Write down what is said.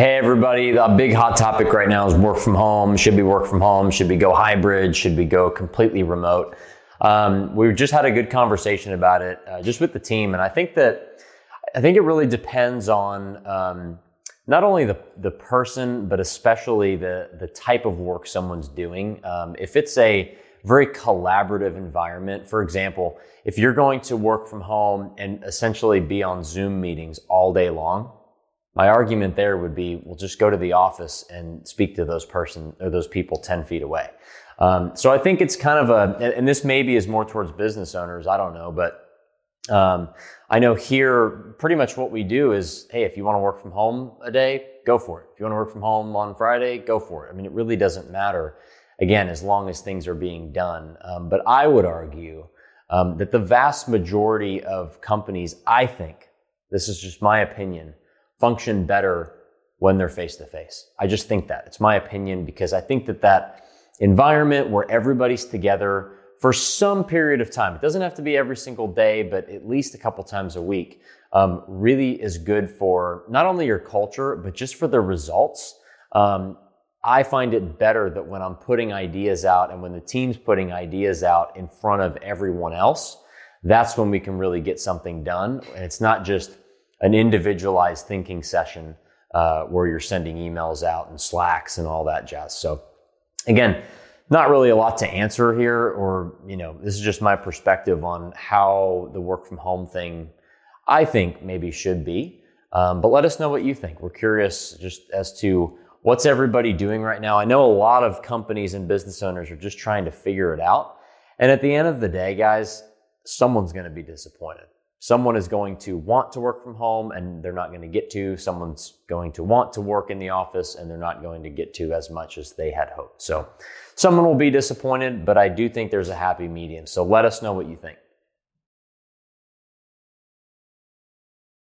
Hey everybody, the big hot topic right now is work from home. Should we work from home? Should we go hybrid? Should we go completely remote? Um, we just had a good conversation about it, uh, just with the team, and I think that I think it really depends on um, not only the the person, but especially the the type of work someone's doing. Um, if it's a very collaborative environment, for example, if you're going to work from home and essentially be on Zoom meetings all day long, my argument there would be, well, just go to the office and speak to those person or those people 10 feet away. Um, so I think it's kind of a, and this maybe is more towards business owners. I don't know, but um, I know here pretty much what we do is, hey, if you want to work from home a day, go for it. If you want to work from home on Friday, go for it. I mean, it really doesn't matter. Again, as long as things are being done. Um, but I would argue um, that the vast majority of companies, I think, this is just my opinion, function better when they're face to face. I just think that. It's my opinion because I think that that environment where everybody's together for some period of time, it doesn't have to be every single day, but at least a couple times a week, um, really is good for not only your culture, but just for the results. Um, I find it better that when I'm putting ideas out and when the team's putting ideas out in front of everyone else, that's when we can really get something done. And it's not just an individualized thinking session uh, where you're sending emails out and slacks and all that jazz. So again, not really a lot to answer here, or you know, this is just my perspective on how the work from home thing, I think maybe should be. Um, but let us know what you think. We're curious just as to what's everybody doing right now. I know a lot of companies and business owners are just trying to figure it out. And at the end of the day, guys, someone's going to be disappointed. Someone is going to want to work from home and they're not going to get to. Someone's going to want to work in the office and they're not going to get to as much as they had hoped. So someone will be disappointed, but I do think there's a happy medium. So let us know what you think.